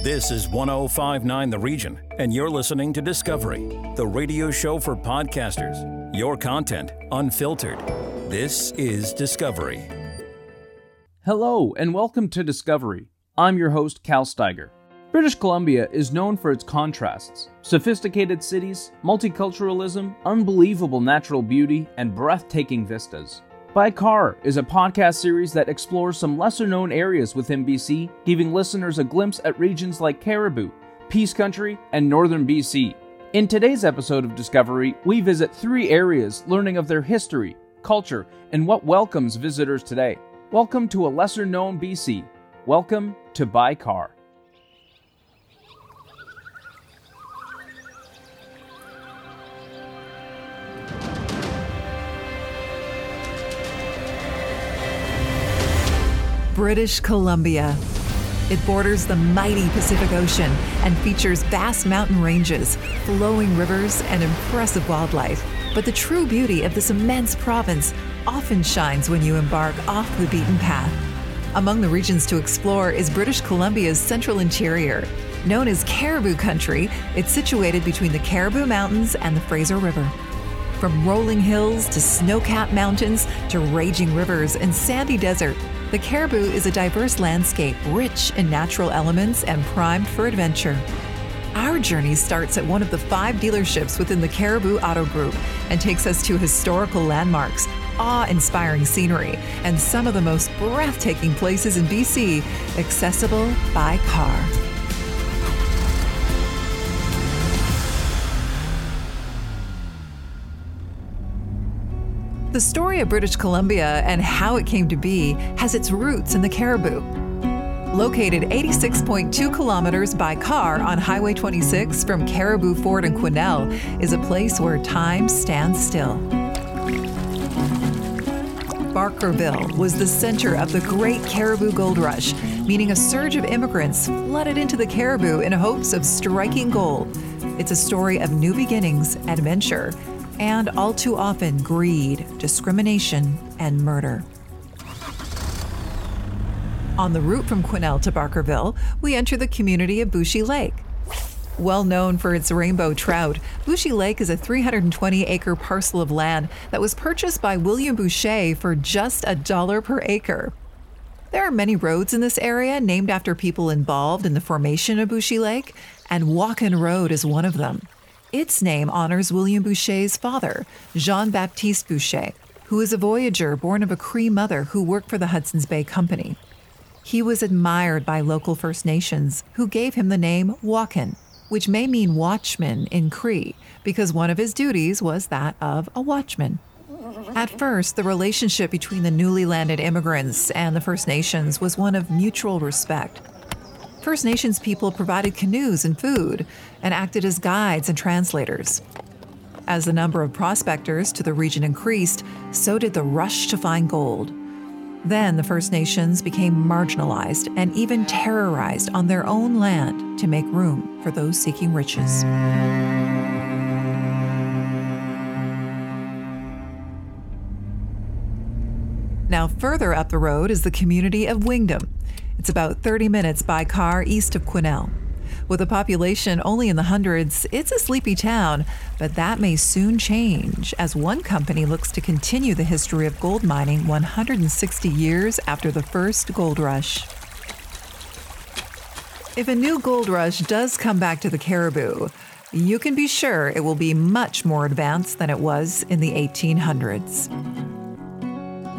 This is 1059 The Region, and you're listening to Discovery, the radio show for podcasters. Your content unfiltered. This is Discovery. Hello, and welcome to Discovery. I'm your host, Cal Steiger. British Columbia is known for its contrasts sophisticated cities, multiculturalism, unbelievable natural beauty, and breathtaking vistas. By Car is a podcast series that explores some lesser known areas within BC, giving listeners a glimpse at regions like Cariboo, Peace Country, and northern BC. In today's episode of Discovery, we visit three areas learning of their history, culture, and what welcomes visitors today. Welcome to a lesser known BC. Welcome to By Car. British Columbia. It borders the mighty Pacific Ocean and features vast mountain ranges, flowing rivers, and impressive wildlife. But the true beauty of this immense province often shines when you embark off the beaten path. Among the regions to explore is British Columbia's central interior. Known as Cariboo Country, it's situated between the Cariboo Mountains and the Fraser River. From rolling hills to snow capped mountains to raging rivers and sandy desert, the Cariboo is a diverse landscape rich in natural elements and primed for adventure. Our journey starts at one of the five dealerships within the Caribou Auto Group and takes us to historical landmarks, awe inspiring scenery, and some of the most breathtaking places in BC accessible by car. The story of British Columbia and how it came to be has its roots in the Cariboo. Located 86.2 kilometers by car on Highway 26 from Caribou Fort and Quesnel is a place where time stands still. Barkerville was the center of the Great Cariboo Gold Rush, meaning a surge of immigrants flooded into the Cariboo in hopes of striking gold. It's a story of new beginnings, adventure, and all too often greed, discrimination, and murder. On the route from Quesnel to Barkerville, we enter the community of Bouchie Lake. Well known for its rainbow trout, Bouchie Lake is a 320 acre parcel of land that was purchased by William Boucher for just a dollar per acre. There are many roads in this area named after people involved in the formation of Bouchie Lake, and Walken Road is one of them. Its name honors William Boucher's father, Jean Baptiste Boucher, who is a voyager born of a Cree mother who worked for the Hudson's Bay Company. He was admired by local First Nations, who gave him the name Wakan, which may mean watchman in Cree, because one of his duties was that of a watchman. At first, the relationship between the newly landed immigrants and the First Nations was one of mutual respect. First Nations people provided canoes and food and acted as guides and translators. As the number of prospectors to the region increased, so did the rush to find gold. Then the First Nations became marginalized and even terrorized on their own land to make room for those seeking riches. Now, further up the road is the community of Wingdam. It's about 30 minutes by car east of Quesnel. With a population only in the hundreds, it's a sleepy town, but that may soon change as one company looks to continue the history of gold mining 160 years after the first gold rush. If a new gold rush does come back to the Caribou, you can be sure it will be much more advanced than it was in the 1800s.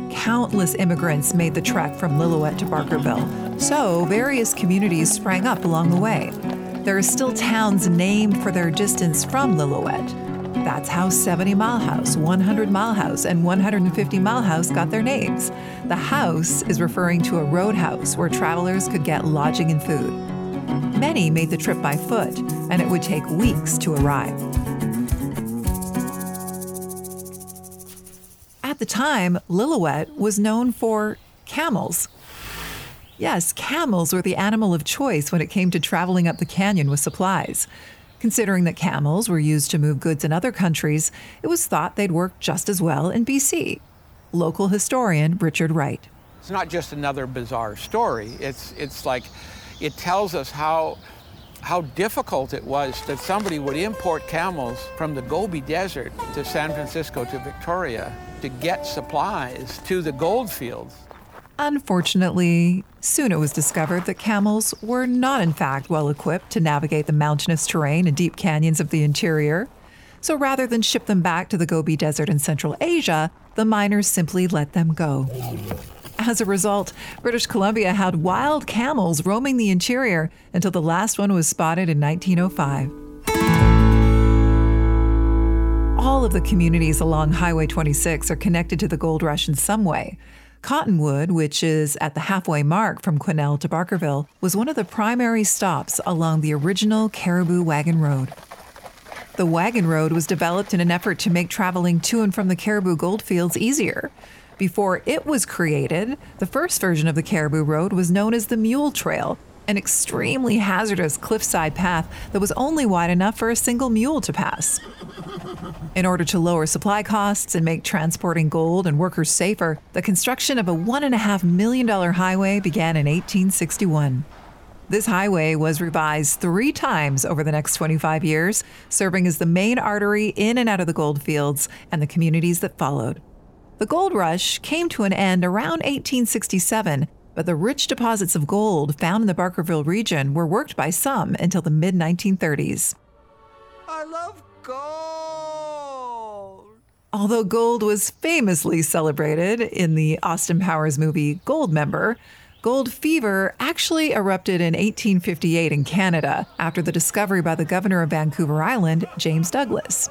Countless immigrants made the trek from Lillooet to Barkerville, so various communities sprang up along the way. There are still towns named for their distance from Lillooet. That's how 70 Mile House, 100 Mile House, and 150 Mile House got their names. The house is referring to a roadhouse where travelers could get lodging and food. Many made the trip by foot, and it would take weeks to arrive. At the time, Lillooet was known for camels. Yes, camels were the animal of choice when it came to traveling up the canyon with supplies. Considering that camels were used to move goods in other countries, it was thought they'd work just as well in BC. Local historian Richard Wright. It's not just another bizarre story. It's, it's like it tells us how how difficult it was that somebody would import camels from the Gobi Desert to San Francisco to Victoria to get supplies to the gold fields. Unfortunately, soon it was discovered that camels were not, in fact, well equipped to navigate the mountainous terrain and deep canyons of the interior. So rather than ship them back to the Gobi Desert in Central Asia, the miners simply let them go. As a result, British Columbia had wild camels roaming the interior until the last one was spotted in 1905. All of the communities along Highway 26 are connected to the gold rush in some way. Cottonwood, which is at the halfway mark from Quesnel to Barkerville, was one of the primary stops along the original Cariboo Wagon Road. The wagon road was developed in an effort to make traveling to and from the Cariboo goldfields easier. Before it was created, the first version of the Cariboo Road was known as the Mule Trail, an extremely hazardous cliffside path that was only wide enough for a single mule to pass. In order to lower supply costs and make transporting gold and workers safer, the construction of a $1.5 million highway began in 1861. This highway was revised three times over the next 25 years, serving as the main artery in and out of the gold fields and the communities that followed. The gold rush came to an end around 1867, but the rich deposits of gold found in the Barkerville region were worked by some until the mid 1930s. I love gold. Although gold was famously celebrated in the Austin Powers movie Goldmember, gold fever actually erupted in 1858 in Canada after the discovery by the governor of Vancouver Island, James Douglas.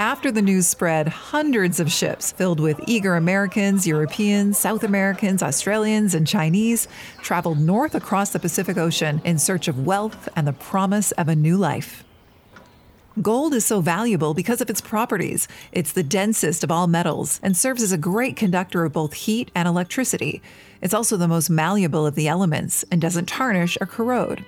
After the news spread, hundreds of ships filled with eager Americans, Europeans, South Americans, Australians, and Chinese traveled north across the Pacific Ocean in search of wealth and the promise of a new life. Gold is so valuable because of its properties. It's the densest of all metals and serves as a great conductor of both heat and electricity. It's also the most malleable of the elements and doesn't tarnish or corrode.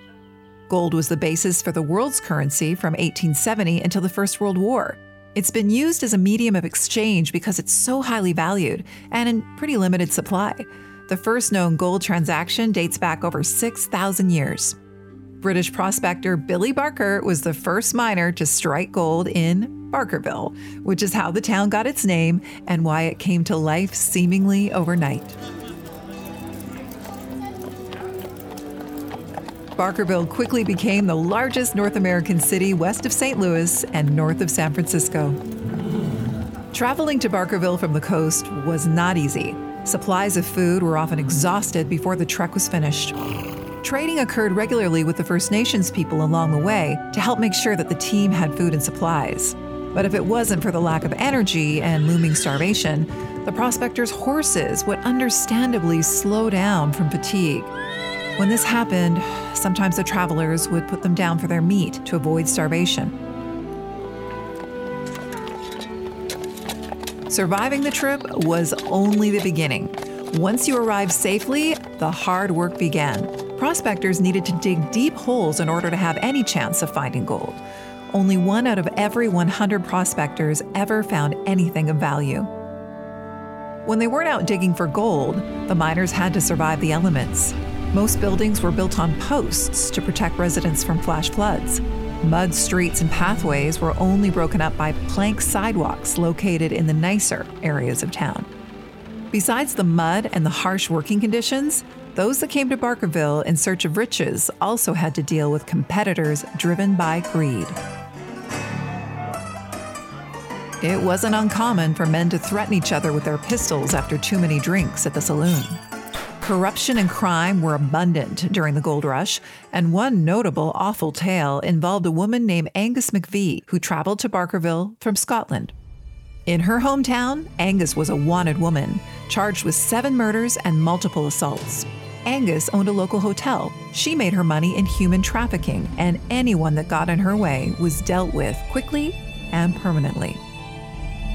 Gold was the basis for the world's currency from 1870 until the First World War. It's been used as a medium of exchange because it's so highly valued and in pretty limited supply. The first known gold transaction dates back over 6,000 years. British prospector Billy Barker was the first miner to strike gold in Barkerville, which is how the town got its name and why it came to life seemingly overnight. Barkerville quickly became the largest North American city west of St. Louis and north of San Francisco. Traveling to Barkerville from the coast was not easy. Supplies of food were often exhausted before the trek was finished. Trading occurred regularly with the First Nations people along the way to help make sure that the team had food and supplies. But if it wasn't for the lack of energy and looming starvation, the prospectors' horses would understandably slow down from fatigue. When this happened, sometimes the travelers would put them down for their meat to avoid starvation. Surviving the trip was only the beginning. Once you arrived safely, the hard work began. Prospectors needed to dig deep holes in order to have any chance of finding gold. Only one out of every 100 prospectors ever found anything of value. When they weren't out digging for gold, the miners had to survive the elements. Most buildings were built on posts to protect residents from flash floods. Mud streets and pathways were only broken up by plank sidewalks located in the nicer areas of town. Besides the mud and the harsh working conditions, those that came to Barkerville in search of riches also had to deal with competitors driven by greed. It wasn't uncommon for men to threaten each other with their pistols after too many drinks at the saloon. Corruption and crime were abundant during the gold rush, and one notable awful tale involved a woman named Angus McVie who traveled to Barkerville from Scotland. In her hometown, Angus was a wanted woman, charged with seven murders and multiple assaults. Angus owned a local hotel. She made her money in human trafficking, and anyone that got in her way was dealt with quickly and permanently.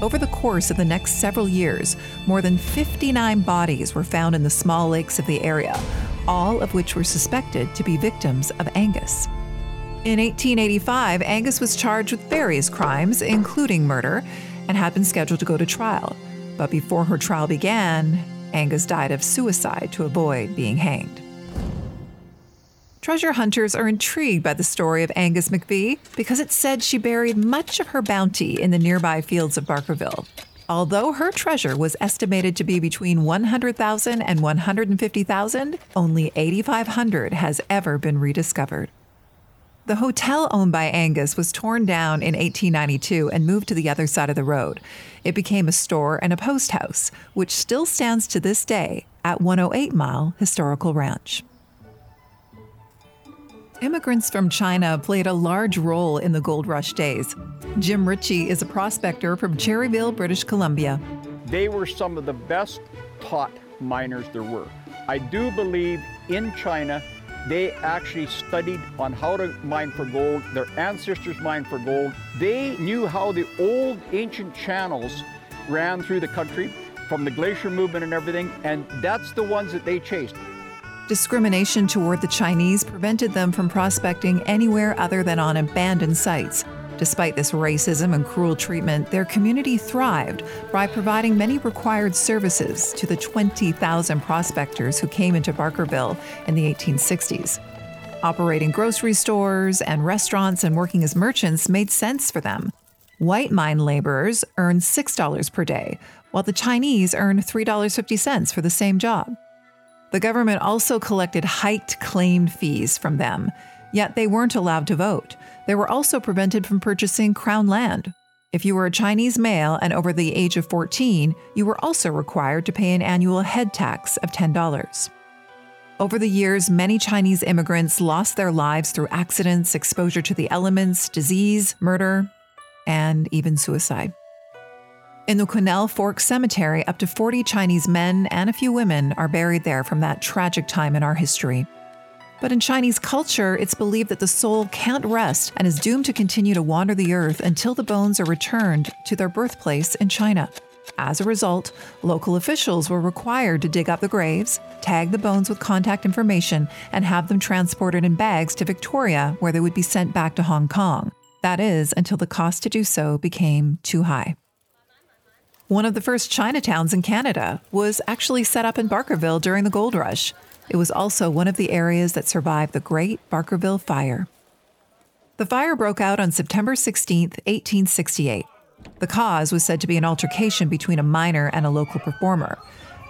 Over the course of the next several years, more than 59 bodies were found in the small lakes of the area, all of which were suspected to be victims of Angus. In 1885, Angus was charged with various crimes, including murder, and had been scheduled to go to trial. But before her trial began, Angus died of suicide to avoid being hanged. Treasure hunters are intrigued by the story of Angus McVie because it's said she buried much of her bounty in the nearby fields of Barkerville. Although her treasure was estimated to be between 100,000 and 150,000, only 8,500 has ever been rediscovered. The hotel owned by Angus was torn down in 1892 and moved to the other side of the road. It became a store and a post house, which still stands to this day at 108 Mile Historical Ranch. Immigrants from China played a large role in the gold rush days. Jim Ritchie is a prospector from Cherryville, British Columbia. They were some of the best taught miners there were. I do believe in China they actually studied on how to mine for gold. Their ancestors mined for gold. They knew how the old ancient channels ran through the country from the glacier movement and everything, and that's the ones that they chased. Discrimination toward the Chinese prevented them from prospecting anywhere other than on abandoned sites. Despite this racism and cruel treatment, their community thrived by providing many required services to the 20,000 prospectors who came into Barkerville in the 1860s. Operating grocery stores and restaurants and working as merchants made sense for them. White mine laborers earned $6 per day, while the Chinese earned $3.50 for the same job. The government also collected hiked claimed fees from them, yet they weren't allowed to vote. They were also prevented from purchasing crown land. If you were a Chinese male and over the age of 14, you were also required to pay an annual head tax of $10. Over the years, many Chinese immigrants lost their lives through accidents, exposure to the elements, disease, murder, and even suicide. In the Quesnel Fork Cemetery, up to 40 Chinese men and a few women are buried there from that tragic time in our history. But in Chinese culture, it's believed that the soul can't rest and is doomed to continue to wander the earth until the bones are returned to their birthplace in China. As a result, local officials were required to dig up the graves, tag the bones with contact information, and have them transported in bags to Victoria, where they would be sent back to Hong Kong. That is, until the cost to do so became too high. One of the first Chinatowns in Canada was actually set up in Barkerville during the gold rush. It was also one of the areas that survived the Great Barkerville Fire. The fire broke out on September 16, 1868. The cause was said to be an altercation between a miner and a local performer.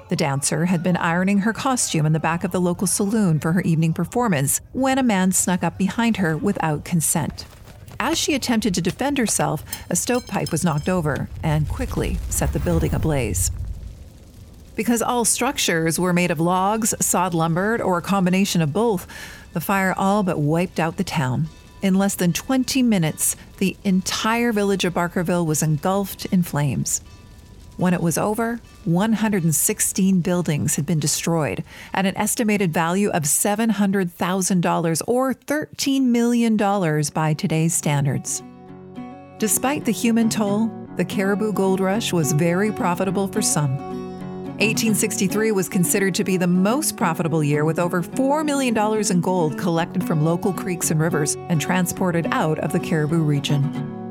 The dancer had been ironing her costume in the back of the local saloon for her evening performance when a man snuck up behind her without consent. As she attempted to defend herself, a stovepipe was knocked over and quickly set the building ablaze. Because all structures were made of logs, sawed lumber, or a combination of both, the fire all but wiped out the town. In less than 20 minutes, the entire village of Barkerville was engulfed in flames. When it was over, 116 buildings had been destroyed at an estimated value of $700,000 or $13 million by today's standards. Despite the human toll, the Cariboo Gold Rush was very profitable for some. 1863 was considered to be the most profitable year with over $4 million in gold collected from local creeks and rivers and transported out of the Cariboo region.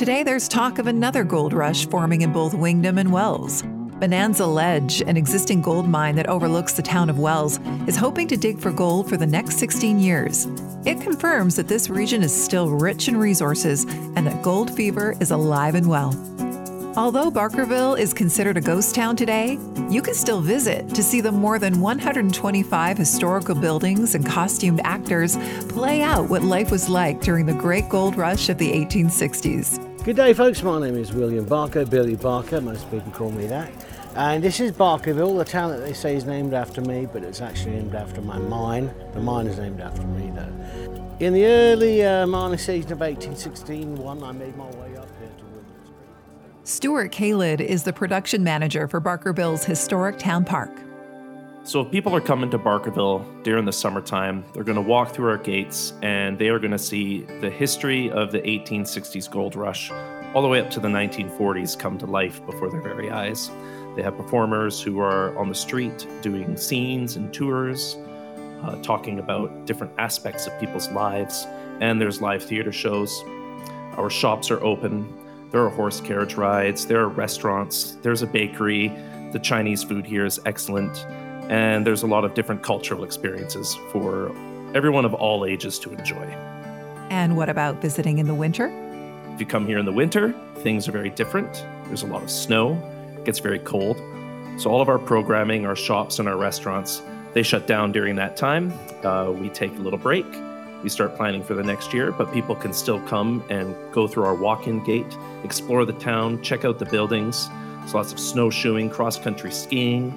Today, there's talk of another gold rush forming in both Wingdam and Wells. Bonanza Ledge, an existing gold mine that overlooks the town of Wells, is hoping to dig for gold for the next 16 years. It confirms that this region is still rich in resources and that gold fever is alive and well. Although Barkerville is considered a ghost town today, you can still visit to see the more than 125 historical buildings and costumed actors play out what life was like during the great gold rush of the 1860s. Good day, folks. My name is William Barker, Billy Barker. Most people call me that. And this is Barkerville, the town that they say is named after me, but it's actually named after my mine. The mine is named after me, though. In the early uh, mining season of 1816, I made my way up here to Woodlands. Stuart Kalid is the production manager for Barkerville's historic town park. So if people are coming to Barkerville during the summertime, they're going to walk through our gates and they are going to see the history of the 1860s gold rush all the way up to the 1940s come to life before their very eyes. They have performers who are on the street doing scenes and tours, uh, talking about different aspects of people's lives, and there's live theater shows. Our shops are open. There are horse carriage rides. There are restaurants. There's a bakery. The Chinese food here is excellent and there's a lot of different cultural experiences for everyone of all ages to enjoy. And what about visiting in the winter? If you come here in the winter, things are very different. There's a lot of snow, it gets very cold. So all of our programming, our shops, and our restaurants, they shut down during that time. Uh, we take a little break. We start planning for the next year, but people can still come and go through our walk in gate, explore the town, check out the buildings. There's lots of snowshoeing, cross country skiing,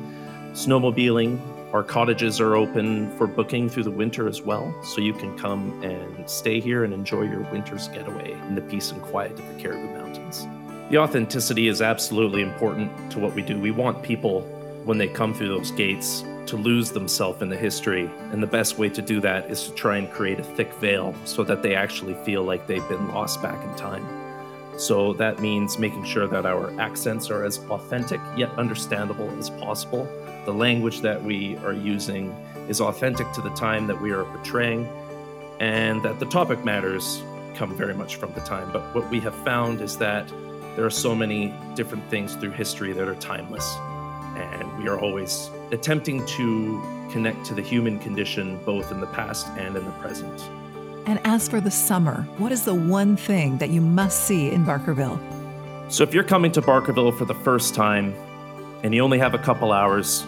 snowmobiling. Our cottages are open for booking through the winter as well, so you can come and stay here and enjoy your winter's getaway in the peace and quiet of the Cariboo Mountains. The authenticity is absolutely important to what we do. We want people, when they come through those gates, to lose themselves in the history. And the best way to do that is to try and create a thick veil so that they actually feel like they've been lost back in time. So that means making sure that our accents are as authentic yet understandable as possible. The language that we are using is authentic to the time that we are portraying, and that the topic matters come very much from the time. But what we have found is that there are so many different things through history that are timeless, and we are always attempting to connect to the human condition both in the past and in the present. And as for the summer, what is the one thing that you must see in Barkerville? So, if you're coming to Barkerville for the first time and you only have a couple hours,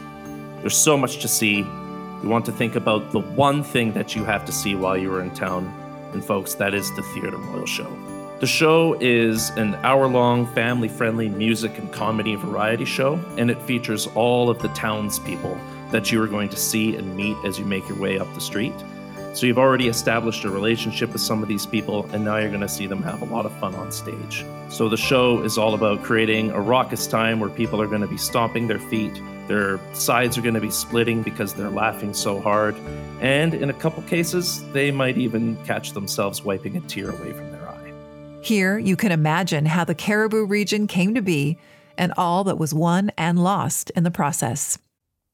there's so much to see. You want to think about the one thing that you have to see while you are in town. And, folks, that is the Theatre Royal Show. The show is an hour long, family friendly music and comedy variety show, and it features all of the townspeople that you are going to see and meet as you make your way up the street. So you've already established a relationship with some of these people, and now you're going to see them have a lot of fun on stage. So the show is all about creating a raucous time where people are going to be stomping their feet, their sides are going to be splitting because they're laughing so hard, and in a couple cases, they might even catch themselves wiping a tear away from their eye. Here, you can imagine how the Cariboo region came to be and all that was won and lost in the process.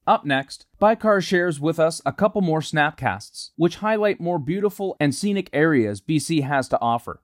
Up next, By Car shares with us a couple more snapcasts, which highlight more beautiful and scenic areas BC has to offer.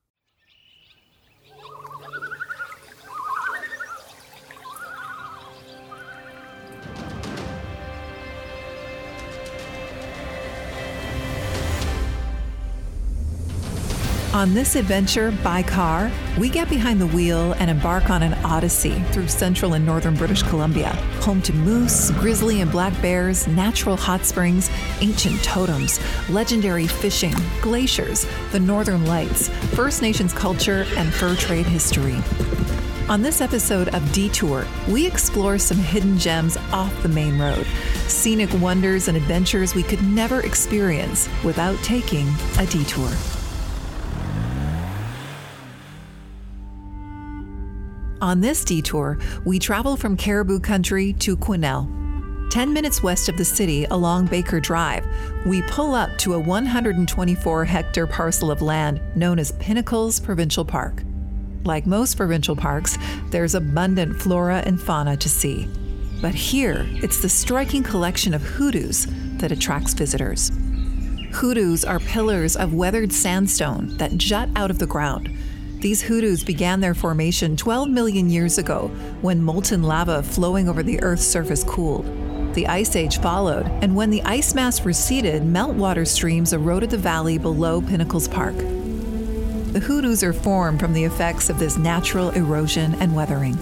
On this adventure by car, we get behind the wheel and embark on an odyssey through central and northern British Columbia, home to moose, grizzly and black bears, natural hot springs, ancient totems, legendary fishing, glaciers, the northern lights, First Nations culture, and fur trade history. On this episode of Detour, we explore some hidden gems off the main road, scenic wonders and adventures we could never experience without taking a detour. On this detour, we travel from Cariboo Country to Quesnel. 10 minutes west of the city along Baker Drive, we pull up to a 124 hectare parcel of land known as Pinnacles Provincial Park. Like most provincial parks, there's abundant flora and fauna to see. But here, it's the striking collection of hoodoos that attracts visitors. Hoodoos are pillars of weathered sandstone that jut out of the ground these hoodoos began their formation 12 million years ago when molten lava flowing over the Earth's surface cooled. The Ice Age followed, and when the ice mass receded, meltwater streams eroded the valley below Pinnacles Park. The hoodoos are formed from the effects of this natural erosion and weathering.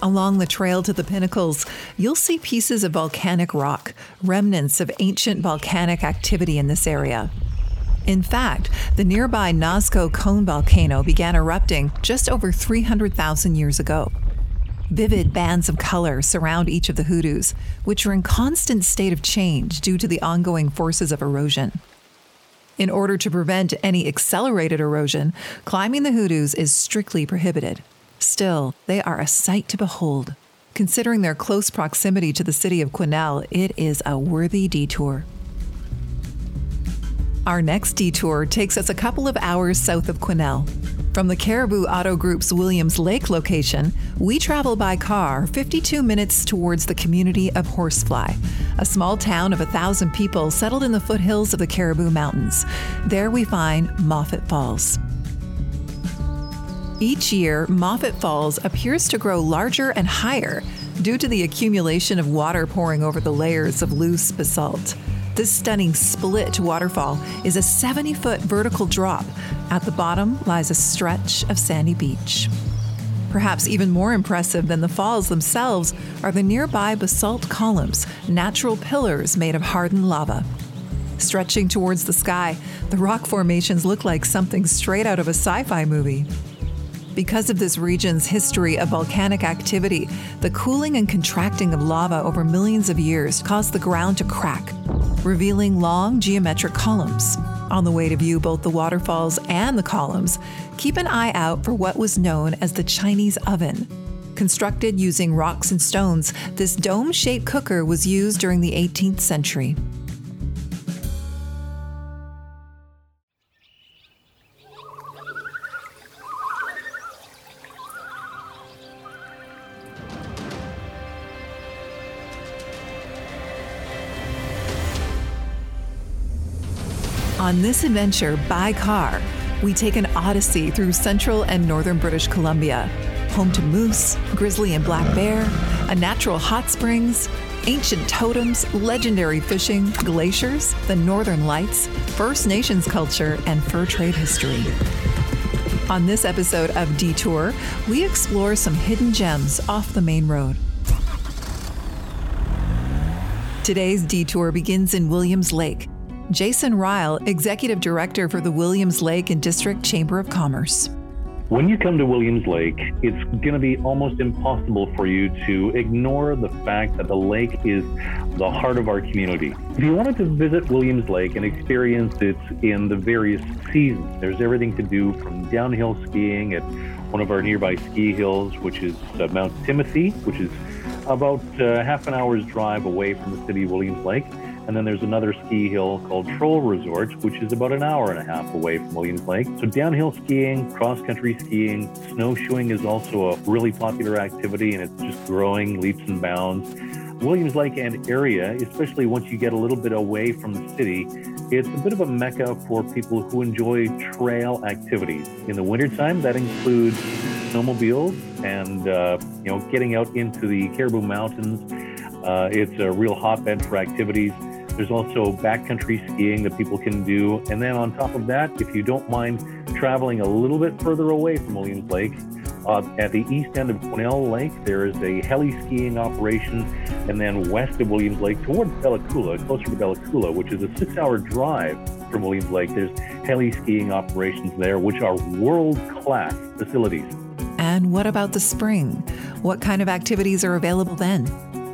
Along the trail to the pinnacles, you'll see pieces of volcanic rock, remnants of ancient volcanic activity in this area. In fact, the nearby Nazko Cone volcano began erupting just over 300,000 years ago. Vivid bands of color surround each of the hoodoos, which are in constant state of change due to the ongoing forces of erosion. In order to prevent any accelerated erosion, climbing the hoodoos is strictly prohibited. Still, they are a sight to behold. Considering their close proximity to the city of Quesnel, it is a worthy detour. Our next detour takes us a couple of hours south of Quesnel. From the Caribou Auto Group's Williams Lake location, we travel by car 52 minutes towards the community of Horsefly, a small town of a thousand people settled in the foothills of the Cariboo Mountains. There we find Moffat Falls. Each year, Moffat Falls appears to grow larger and higher due to the accumulation of water pouring over the layers of loose basalt. This stunning split waterfall is a 70 foot vertical drop. At the bottom lies a stretch of sandy beach. Perhaps even more impressive than the falls themselves are the nearby basalt columns, natural pillars made of hardened lava. Stretching towards the sky, the rock formations look like something straight out of a sci fi movie. Because of this region's history of volcanic activity, the cooling and contracting of lava over millions of years caused the ground to crack, revealing long geometric columns. On the way to view both the waterfalls and the columns, keep an eye out for what was known as the Chinese oven. Constructed using rocks and stones, this dome shaped cooker was used during the 18th century. On this adventure by car, we take an odyssey through central and northern British Columbia, home to moose, grizzly and black bear, a natural hot springs, ancient totems, legendary fishing, glaciers, the northern lights, First Nations culture, and fur trade history. On this episode of Detour, we explore some hidden gems off the main road. Today's detour begins in Williams Lake, Jason Ryle, Executive Director for the Williams Lake and District Chamber of Commerce. When you come to Williams Lake, it's going to be almost impossible for you to ignore the fact that the lake is the heart of our community. If you wanted to visit Williams Lake and experience it in the various seasons, there's everything to do from downhill skiing at one of our nearby ski hills, which is uh, Mount Timothy, which is about uh, half an hour's drive away from the city of Williams Lake. And then there's another ski hill called Troll Resort, which is about an hour and a half away from Williams Lake. So downhill skiing, cross country skiing, snowshoeing is also a really popular activity and it's just growing leaps and bounds. Williams Lake and area, especially once you get a little bit away from the city, it's a bit of a mecca for people who enjoy trail activities. In the wintertime, that includes snowmobiles and uh, you know getting out into the Cariboo Mountains. Uh, it's a real hotbed for activities. There's also backcountry skiing that people can do. And then on top of that, if you don't mind traveling a little bit further away from Williams Lake, uh, at the east end of Quesnel Lake, there is a heli skiing operation. And then west of Williams Lake, towards Bella Coola, closer to Bella Coola, which is a six hour drive from Williams Lake, there's heli skiing operations there, which are world class facilities. And what about the spring? What kind of activities are available then?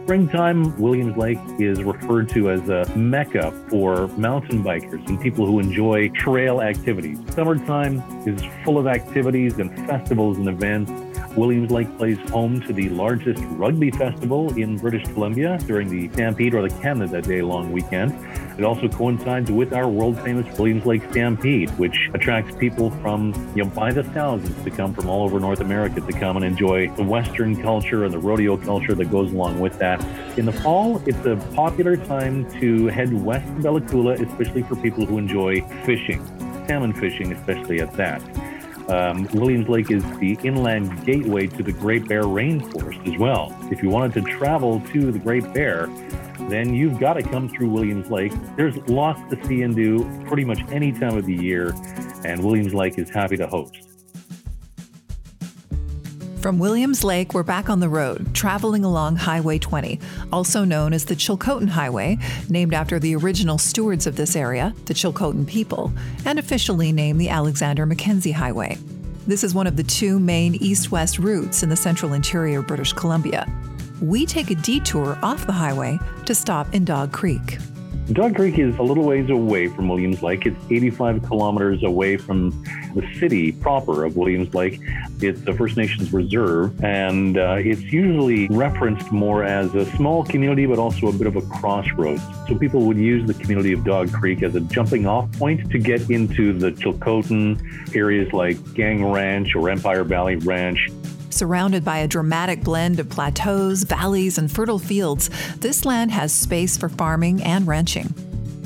Springtime, Williams Lake is referred to as a mecca for mountain bikers and people who enjoy trail activities. Summertime is full of activities and festivals and events. Williams Lake plays home to the largest rugby festival in British Columbia during the Stampede or the Canada Day long weekend. It also coincides with our world famous Williams Lake Stampede, which attracts people from, you know, by the thousands to come from all over North America to come and enjoy the Western culture and the rodeo culture that goes along with that. In the fall, it's a popular time to head west to Bella Coola, especially for people who enjoy fishing, salmon fishing, especially at that. Um, Williams Lake is the inland gateway to the Great Bear Rainforest as well. If you wanted to travel to the Great Bear, then you've got to come through Williams Lake. There's lots to see and do pretty much any time of the year, and Williams Lake is happy to host. From Williams Lake, we're back on the road, traveling along Highway 20, also known as the Chilcotin Highway, named after the original stewards of this area, the Chilcotin people, and officially named the Alexander Mackenzie Highway. This is one of the two main east west routes in the central interior of British Columbia. We take a detour off the highway to stop in Dog Creek. Dog Creek is a little ways away from Williams Lake. It's 85 kilometers away from the city proper of Williams Lake. It's the First Nations Reserve, and uh, it's usually referenced more as a small community, but also a bit of a crossroads. So people would use the community of Dog Creek as a jumping off point to get into the Chilcotin areas like Gang Ranch or Empire Valley Ranch. Surrounded by a dramatic blend of plateaus, valleys, and fertile fields, this land has space for farming and ranching.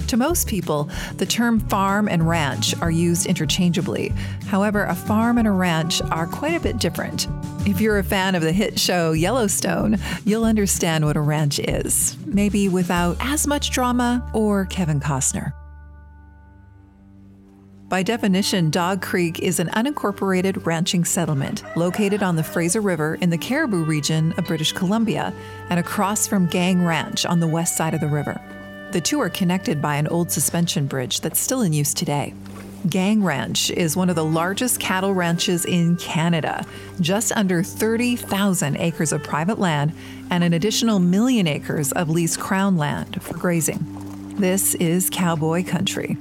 To most people, the term farm and ranch are used interchangeably. However, a farm and a ranch are quite a bit different. If you're a fan of the hit show Yellowstone, you'll understand what a ranch is, maybe without as much drama or Kevin Costner. By definition, Dog Creek is an unincorporated ranching settlement located on the Fraser River in the Cariboo region of British Columbia and across from Gang Ranch on the west side of the river. The two are connected by an old suspension bridge that's still in use today. Gang Ranch is one of the largest cattle ranches in Canada, just under 30,000 acres of private land and an additional million acres of leased crown land for grazing. This is cowboy country.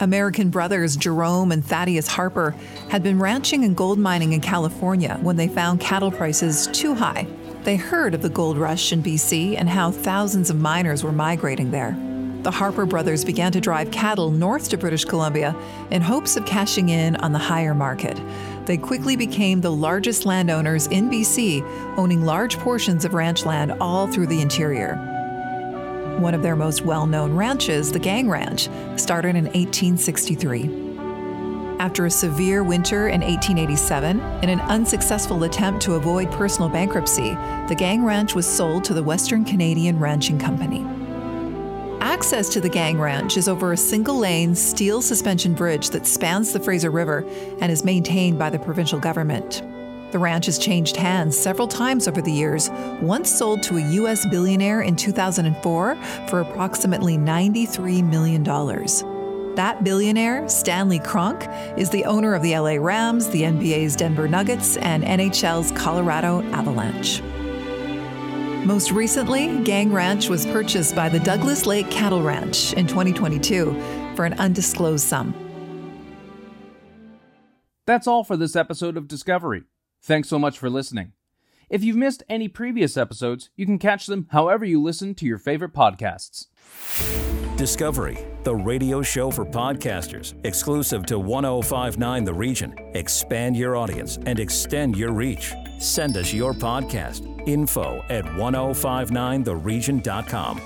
American brothers Jerome and Thaddeus Harper had been ranching and gold mining in California when they found cattle prices too high they heard of the gold rush in BC and how thousands of miners were migrating there. The Harper brothers began to drive cattle north to British Columbia in hopes of cashing in on the higher market. They quickly became the largest landowners in BC, owning large portions of ranch land all through the interior. One of their most well known ranches, the Gang Ranch, started in 1863. After a severe winter in 1887, in an unsuccessful attempt to avoid personal bankruptcy, the Gang Ranch was sold to the Western Canadian Ranching Company. Access to the Gang Ranch is over a single lane steel suspension bridge that spans the Fraser River and is maintained by the provincial government. The ranch has changed hands several times over the years, once sold to a U.S. billionaire in 2004 for approximately $93 million. That billionaire, Stanley Kroenke, is the owner of the LA Rams, the NBA's Denver Nuggets, and NHL's Colorado Avalanche. Most recently, Gang Ranch was purchased by the Douglas Lake Cattle Ranch in 2022 for an undisclosed sum. That's all for this episode of Discovery. Thanks so much for listening. If you've missed any previous episodes, you can catch them however you listen to your favorite podcasts. Discovery, the radio show for podcasters, exclusive to 1059 The Region. Expand your audience and extend your reach. Send us your podcast. Info at 1059theregion.com.